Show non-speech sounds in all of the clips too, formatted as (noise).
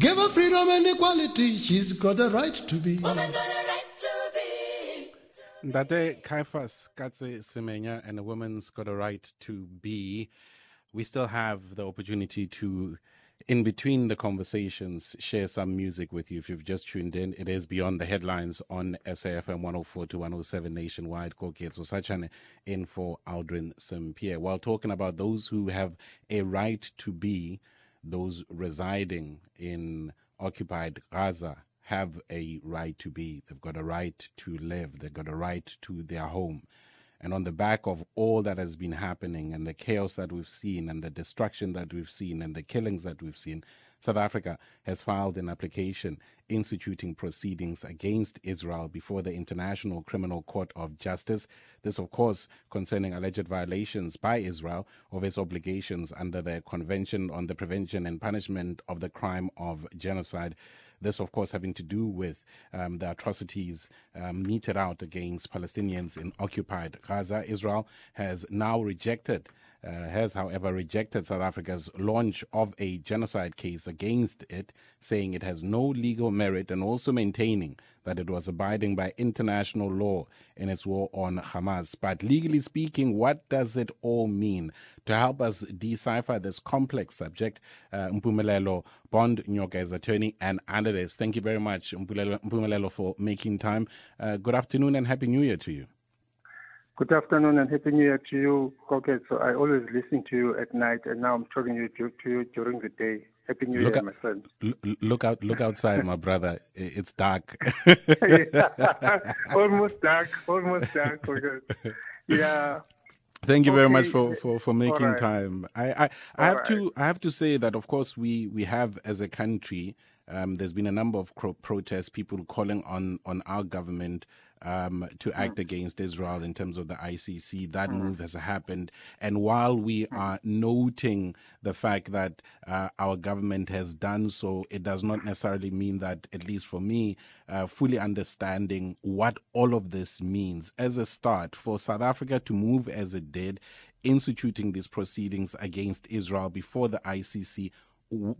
Give her freedom and equality. She's got the right to be. Woman got a right to be. Ndate Caiphus Katse Semenya and a woman's got a right to be. We still have the opportunity to, in between the conversations, share some music with you. If you've just tuned in, it is Beyond the Headlines on SAFM 104 to 107 nationwide. Koketso Sachane in for Aldrin Sampear. While talking about those who have a right to be, those residing in occupied Gaza have a right to be. They've got a right to live. They've got a right to their home. And on the back of all that has been happening and the chaos that we've seen and the destruction that we've seen and the killings that we've seen, South Africa has filed an application instituting proceedings against Israel before the International Criminal Court of Justice. This, of course, concerning alleged violations by Israel of its obligations under the Convention on the Prevention and Punishment of the Crime of Genocide. This, of course, having to do with um, the atrocities um, meted out against Palestinians in occupied Gaza. Israel has now rejected, uh, has, however, rejected South Africa's launch of a genocide case against it, saying it has no legal merit and also maintaining that it was abiding by international law in its war on Hamas. But legally speaking, what does it all mean? To help us decipher this complex subject, uh, Mpumelelo Bond Nyoka is attorney and analyst. Thank you very much, Mpumelelo, for making time. Uh, good afternoon and Happy New Year to you. Good afternoon and happy new year to you, Koket. So I always listen to you at night, and now I'm talking to you, to you during the day. Happy New Look Year, out- my friend. Look out! Look outside, my brother. It's dark. (laughs) almost dark, almost dark. Yeah, Thank you very much for, for, for making right. time. I, I, I have All to I have to say that of course we, we have as a country um, there's been a number of protests, people calling on on our government um, to act against Israel in terms of the ICC. That move has happened, and while we are noting the fact that uh, our government has done so, it does not necessarily mean that, at least for me, uh, fully understanding what all of this means. As a start, for South Africa to move as it did, instituting these proceedings against Israel before the ICC.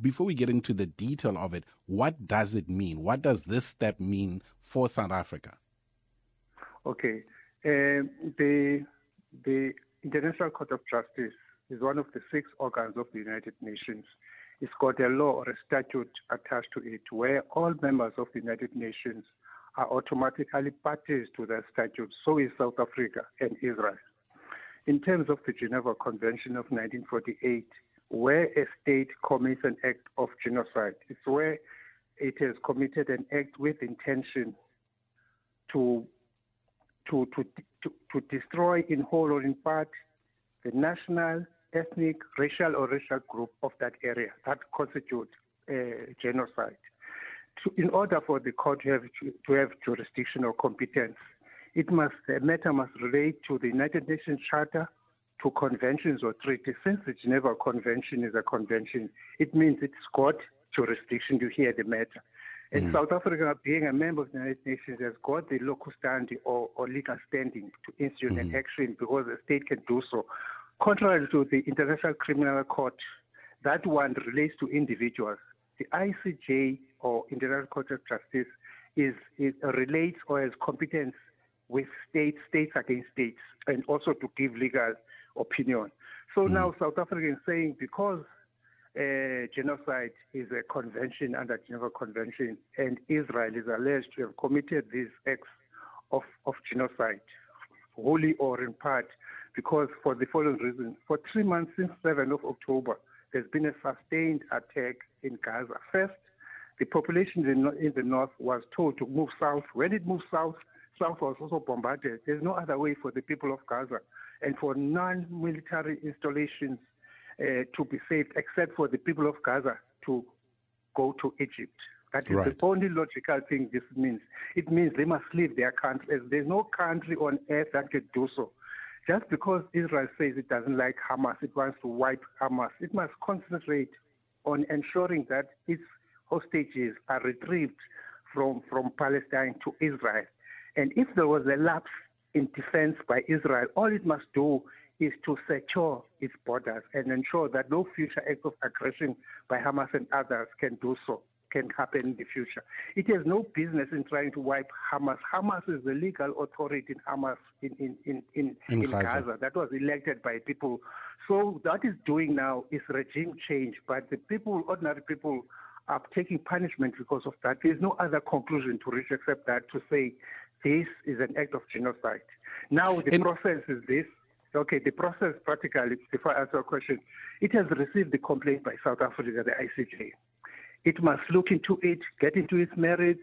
Before we get into the detail of it, what does it mean? What does this step mean for South Africa? Okay. Um, the the International Court of Justice is one of the six organs of the United Nations. It's got a law or a statute attached to it where all members of the United Nations are automatically parties to that statute. So is South Africa and Israel. in terms of the Geneva Convention of 1948, where a state commits an act of genocide, it's where it has committed an act with intention to to to to, to destroy in whole or in part the national, ethnic, racial or racial group of that area that constitutes uh, genocide. To, in order for the court to have to have jurisdiction or competence, it must the matter must relate to the United Nations Charter, to conventions or treaties. Since the Geneva Convention is a convention, it means it's got jurisdiction to hear the matter. And mm. South Africa, being a member of the United Nations, has got the local standing or, or legal standing to institute an mm. action because the state can do so. Contrary to the International Criminal Court, that one relates to individuals. The ICJ or International Court of Justice is, is relates or has competence with states, states against states, and also to give legal opinion. So mm. now South Africa is saying because uh, genocide is a convention under Geneva Convention, and Israel is alleged to have committed these acts of, of genocide, wholly or in part, because for the following reasons. For three months since 7th of October, there's been a sustained attack in Gaza. First, the population in the, north was told to move south. When it moved south, south was also bombarded. There's no other way for the people of Gaza and for non-military installations uh, Uh, to be saved, except for the people of Gaza to go to Egypt. That is Right. the only logical thing this means. It means they must leave their country. As There's no country on earth that could do so. Just because Israel says it doesn't like Hamas, it wants to wipe Hamas, it must concentrate on ensuring that its hostages are retrieved from, from Palestine to Israel. And if there was a lapse in defense by Israel, all it must do is to secure its borders and ensure that no future act of aggression by Hamas and others can do so. can happen in the future. It has no business in trying to wipe Hamas. Hamas is the legal authority in Hamas in, in, in, in, In in Gaza. Gaza that was elected by people. So that is doing now is regime change, but the people, ordinary people, are taking punishment because of that. There is no other conclusion to reach except that to say this is an act of genocide. Now the And- process is this. Okay, the process practically, before I answer your question, it has received the complaint by South Africa, the ICJ. It must look into it, get into its merits,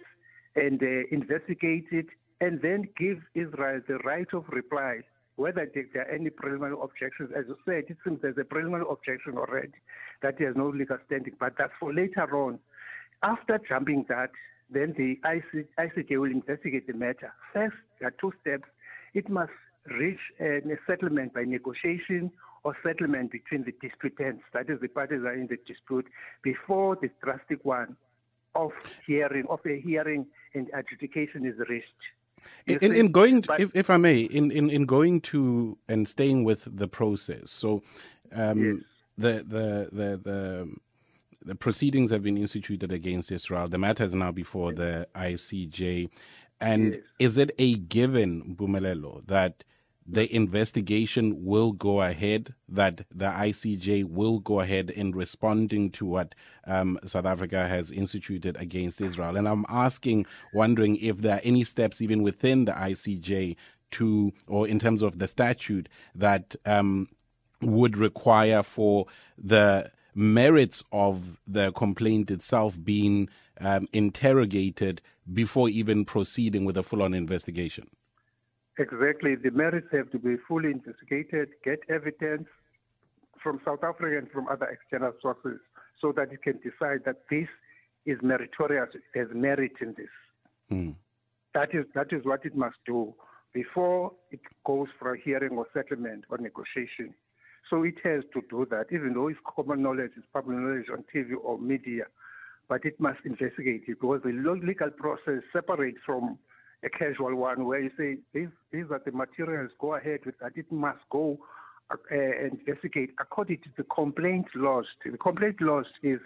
and uh, investigate it, and then give Israel the right of reply, whether there are any preliminary objections. As you said, it seems there's a preliminary objection already that has no legal standing, but that's for later on. After jumping that, then the ICJ will investigate the matter. First, there are two steps. It must reach a, a settlement by negotiation or settlement between the disputants, that is, the parties are in the dispute, before the drastic one of hearing, of a hearing and adjudication is reached. In, in going to, if, if i may in, in, in going to and staying with the process so um, Yes. the, the the the the proceedings have been instituted against israel the matter is now before the icj and Yes. is it a given Mpumelelo that the investigation will go ahead, that the ICJ will go ahead in responding to what um, South Africa has instituted against Israel. And I'm asking, wondering if there are any steps even within the ICJ to, or in terms of the statute, that um, would require for the merits of the complaint itself being um, interrogated before even proceeding with a full on investigation. Exactly. The merits have to be fully investigated, get evidence from South Africa and from other external sources so that you can decide that this is meritorious, there's merit in this. Hmm. That is, that is what it must do before it goes for a hearing or settlement or negotiation. So it has to do that, even though it's common knowledge, it's public knowledge on TV or media, but it must investigate it because the legal process separates from a casual one where you say these, these are the materials, go ahead with that. It must go uh, investigate according to the complaint lodged. The complaint lodged is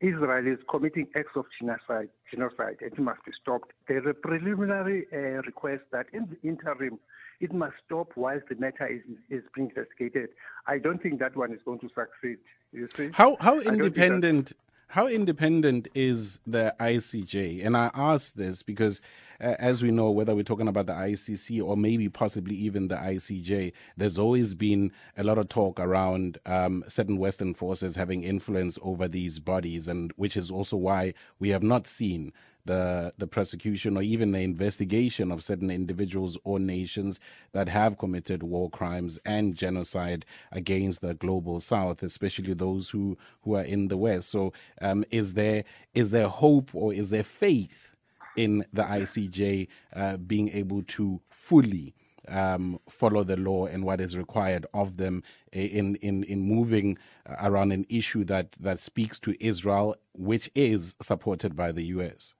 Israel is committing acts of genocide, genocide, and it must be stopped. There's a preliminary uh, request that in the interim, it must stop whilst the matter is, is being investigated. I don't think that one is going to succeed. You see? How how I don't think that- independent how independent is the ICJ? And I ask this because, uh, as we know, whether we're talking about the ICC or maybe possibly even the ICJ, there's always been a lot of talk around um, certain Western forces having influence over these bodies, and which is also why we have not seen the the prosecution or even the investigation of certain individuals or nations that have committed war crimes and genocide against the global south especially those who who are in the west so um is there is there hope or is there faith in the ICJ uh, being able to fully um, follow the law and what is required of them in in in moving around an issue that that speaks to Israel, which is supported by the U.S.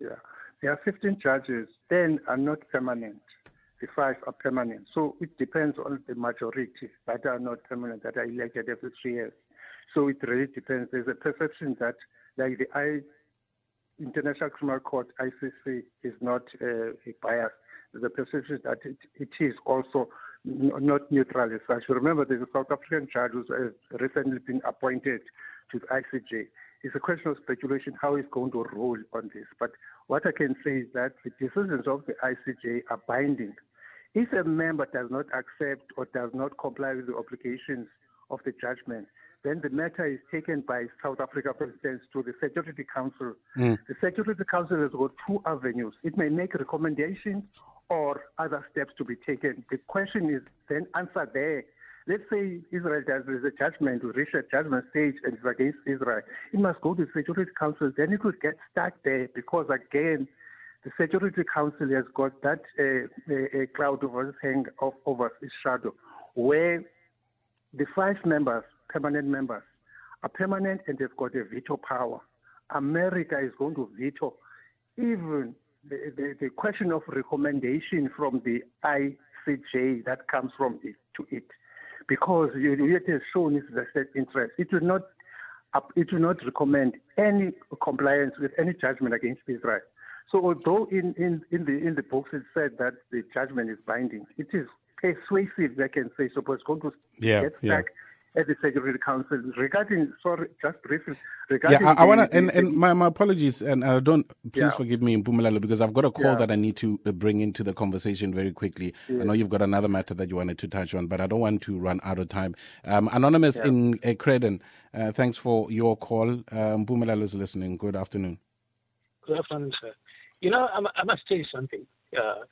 Yeah. There are 15 judges. 10 are not permanent. The five are permanent. So it depends on the majority that are not permanent, that are elected every three years. So it really depends. There's a perception that, like the I, International Criminal Court, ICC, is not uh, biased. There's a perception that it, it is also n- not neutral as such. Remember, there's a South African judge who's uh, recently been appointed to the ICJ. It's a question of speculation how it's going to roll on this. But what I can say is that the decisions of the ICJ are binding. If a member does not accept or does not comply with the obligations of the judgment, then the matter is taken by South Africa, for instance, to the Security Council. Mm. The Security Council has got two avenues. It may make recommendations or other steps to be taken. The question is then answered there. Let's say Israel does there's a judgment, we reach a judgment stage and it's against Israel. It must go to the Security Council. Then it will get stuck there because again, the Security Council has got that uh, a, a cloud over its hang of, over its shadow, where the five members, permanent members, are permanent and they've got a veto power. America is going to veto even the, the, the question of recommendation from the ICJ that comes from it to it, because it has shown its vested interest. It will not it will not recommend any compliance with any judgment against Israel. So although in, in, in the in the books it said that the judgment is binding, it is persuasive, I can say, so it's going to Yeah, get yeah. back at the Security Council. Regarding, sorry, just briefly, Yeah, I, I want to, and, and my, my apologies, and I don't, please Yeah. forgive me, Mpumelelo, because I've got a call Yeah. that I need to uh, bring into the conversation very quickly. I know you've got another matter that you wanted to touch on, but I don't want to run out of time. Um, Anonymous in uh, Creden, uh, thanks for your call. Um, Mpumelelo is listening. Good afternoon. Good afternoon, sir. You know, I, I must tell you something. Uh,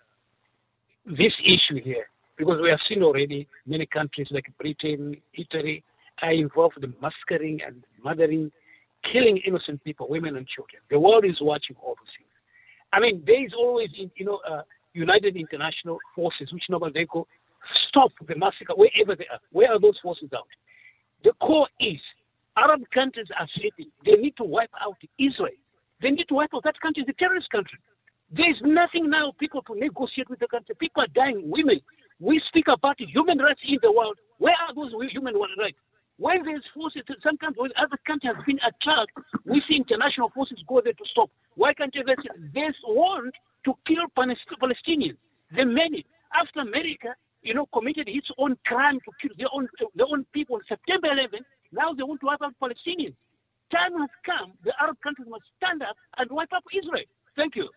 this issue here, because we have seen already many countries like Britain, Italy, are involved in massacring and murdering, killing innocent people, women and children. The world is watching all those things. I mean, there is always, you know, uh, United International Forces, which normally they go stop the massacre wherever they are. Where are those forces out? The core is Arab countries are sleeping. They need to wipe out Israel. They need to wipe out that country, the terrorist country. There is nothing now, people, to negotiate with the country. People are dying, women. We speak about human rights in the world. Where are those human rights? When there's forces, sometimes when other country has been attacked, we see international forces go there to stop. Why can't they? They want to kill Palestinians. The many after America, you know, committed its own crime to kill their own their own people on September 11. Now they want to wipe out Palestinians. Time has come. The Arab countries must stand up and wipe out Israel. Thank you.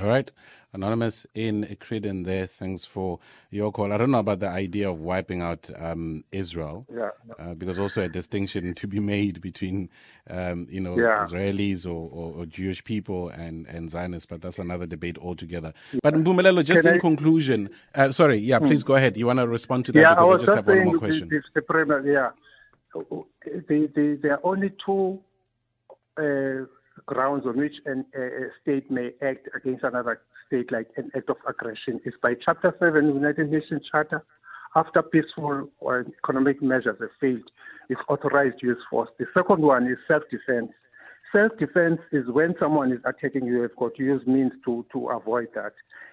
All right. Anonymous in Creden there. Thanks for your call. I don't know about the idea of wiping out um, Israel. Yeah. Uh, because also a distinction (laughs) to be made between, um, you know, Yeah. Israelis or, or, or Jewish people and, and Zionists, but that's another debate altogether. But Mpumelelo, just Can in I- conclusion, uh, sorry, yeah, please go ahead. You want to respond to that Yeah, I because I, was just have one more question. The, the premise, yeah. The, the, there are only two uh, grounds on which an, a state may act against another state, like an act of aggression, is by Chapter 7 of the United Nations Charter. After peaceful or economic measures have failed, it's authorized use force. The second one is self-defense. Self-defense is when someone is attacking you, you've got to use means to, to avoid that.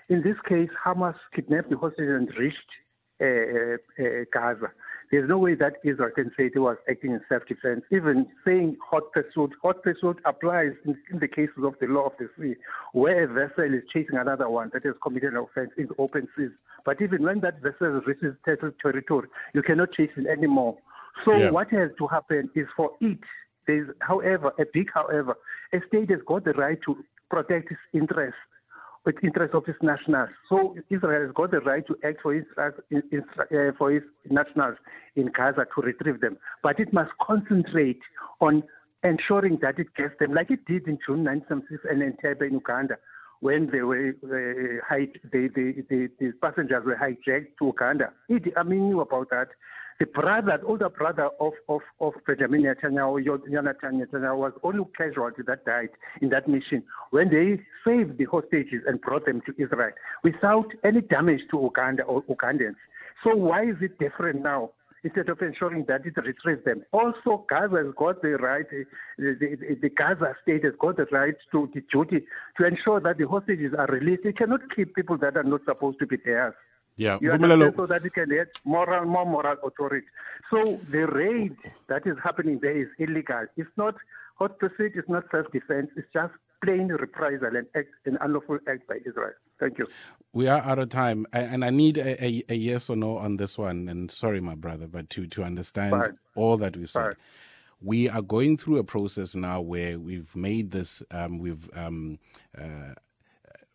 In this case, Hamas kidnapped the hostage and reached uh, uh, Gaza. There's no way that Israel can say it was acting in self-defense. Even saying hot pursuit, hot pursuit applies in, in the cases of the law of the sea, where a vessel is chasing another one that has committed an offense in the open seas. But even when that vessel reaches ter- territory, you cannot chase it anymore. So Yeah. what has to happen is for it, there's, however, a big however, a state has got the right to protect its interests with interest of its nationals. So Israel has got the right to act for its, in, uh, for its nationals in Gaza to retrieve them. But it must concentrate on ensuring that it gets them, like it did in June 1976 and Entebbe in Uganda, when they were uh, hide, the, the, the, the passengers were hijacked to Uganda. It Idi Amin knew about that. The brother, the older brother of, of, of Benjamin Netanyahu, Jonathan Netanyahu, was only casualty that died in that mission when they saved the hostages and brought them to Israel without any damage to Uganda or Ugandans. So why is it different now? Instead of ensuring that it retrieves them. Also, Gaza has got the right, the, the, the Gaza state has got the right to the duty to ensure that the hostages are released. It cannot keep people that are not supposed to be theirs. Yeah, You Mpumelelo, understand? So that you can get moral, more moral authority. So the raid that is happening there is illegal. It's not hot pursuit. It's not self-defense. It's just plain reprisal and act, an unlawful act by Israel. Thank you. we are out of time, and I need a, a, a yes or no on this one. And sorry, my brother, but to, to understand Fine. all that we said. Fine. we are going through a process now where we've made this, um, we've um, uh,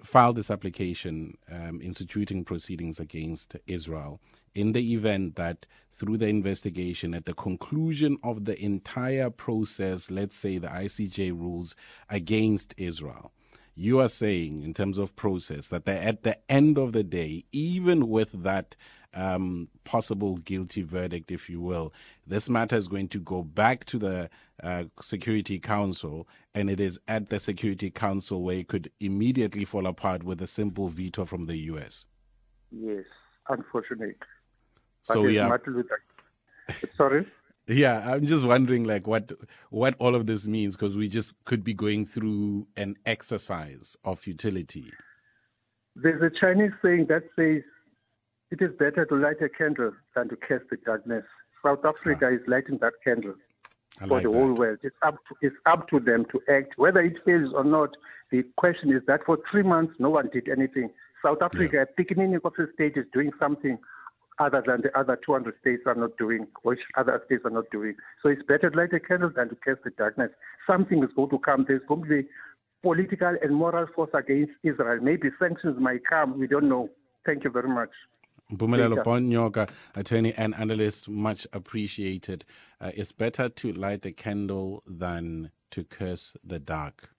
filed this application um, instituting proceedings against Israel in the event that through the investigation, at the conclusion of the entire process, let's say the ICJ rules against Israel, you are saying, in terms of process, that at the end of the day, even with that um, possible guilty verdict, if you will, this matter is going to go back to the uh, Security Council, and it is at the Security Council where it could immediately fall apart with a simple veto from the U.S. Yes, unfortunate. But So yeah, (laughs) Sorry. yeah. I'm just wondering, like, what what all of this means, because we just could be going through an exercise of futility. There's a Chinese saying that says it is better to light a candle than to cast the darkness. South Africa is lighting that candle. I for like the whole that. world. It's up to, it's up to them to act. Whether it fails or not, the question is that for three months no one did anything. South Africa, a beginning of the state, is doing something other than the other 200 states are not doing, which other states are not doing. So it's better to light a candle than to cast the darkness. Something is going to come. There's going to be political and moral force against Israel. Maybe sanctions might come. We don't know. Thank you very much. Mpumelelo Peter. Bond Nyoka, attorney and analyst, much appreciated. Uh, it's better to light a candle than to curse the dark.